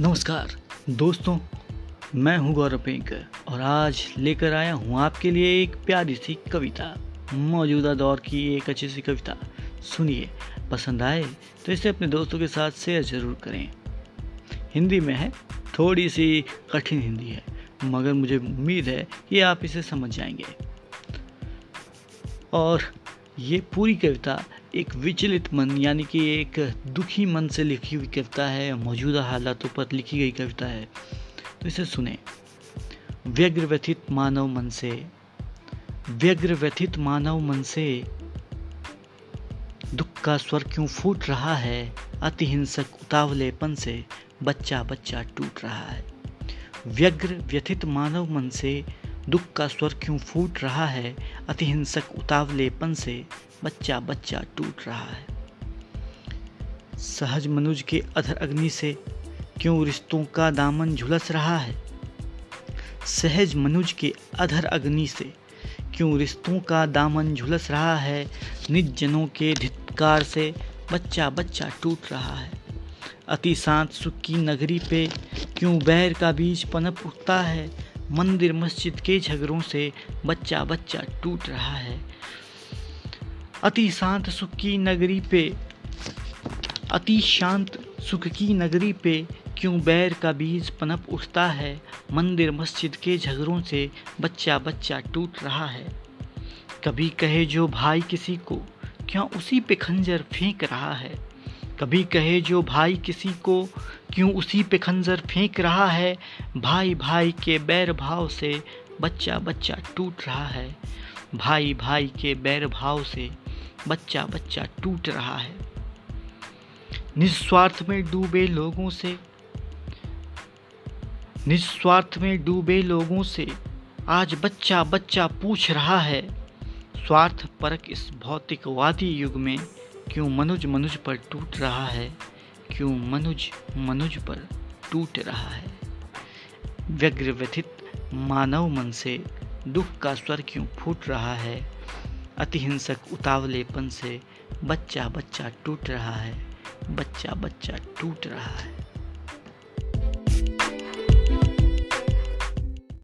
नमस्कार। दोस्तों, मैं हूँ गौरव पेंकर और आज लेकर आया हूँ आपके लिए एक प्यारी सी कविता। मौजूदा दौर की एक अच्छी सी कविता। सुनिए, पसंद आए तो इसे अपने दोस्तों के साथ शेयर ज़रूर करें। हिंदी में है, थोड़ी सी कठिन हिंदी है, मगर मुझे उम्मीद है कि आप इसे समझ जाएँगे। और ये पूरी कविता एक विचलित मन, यानी कि एक दुखी मन से लिखी हुई कविता है, मौजूदा हालातों पर लिखी गई कविता है। तो इसे सुने। व्यग्र व्यथित मानव मन से, व्यग्र व्यथित मानव मन से दुख का स्वर क्यों फूट रहा है? अति हिंसक उतावलेपन से बच्चा बच्चा टूट रहा है। व्यग्र व्यथित मानव मन से दुख का स्वर क्यों फूट रहा है? अति हिंसक उतावलेपन से बच्चा बच्चा टूट रहा है। सहज मनुज के अधर अग्नि से क्यों रिश्तों का दामन झुलस रहा है? सहज मनुज के अधर अग्नि से क्यों रिश्तों का दामन झुलस रहा है? निज जनों के धित्कार से बच्चा बच्चा टूट रहा है। अति शांत सुख की नगरी पे क्यों बैर का बीज पनप उठता है? मंदिर मस्जिद के झगड़ों से बच्चा बच्चा टूट रहा है। अति शांत सुख की नगरी पे, अति शांत सुख की नगरी पे क्यों बैर का बीज पनप उठता है? मंदिर मस्जिद के झगड़ों से बच्चा बच्चा टूट रहा है। कभी कहे जो भाई किसी को, क्यों उसी पे खंजर फेंक रहा है? कभी कहे जो भाई किसी को, क्यों उसी पे खंजर फेंक रहा है? भाई भाई के बैर भाव से बच्चा बच्चा टूट रहा है। भाई भाई के बैर भाव से बच्चा बच्चा टूट रहा है। निस्वार्थ में डूबे लोगों से, निस्वार्थ में डूबे लोगों से आज बच्चा बच्चा पूछ रहा है, स्वार्थ परक इस भौतिकवादी युग में क्यों मनुज मनुज पर टूट रहा है, क्यों मनुज मनुज पर टूट रहा है। व्यग्र व्यथित मानव मन से दुख का स्वर क्यों फूट रहा है अतिहिंसक उतावलेपन से बच्चा बच्चा टूट रहा है। बच्चा बच्चा टूट रहा है।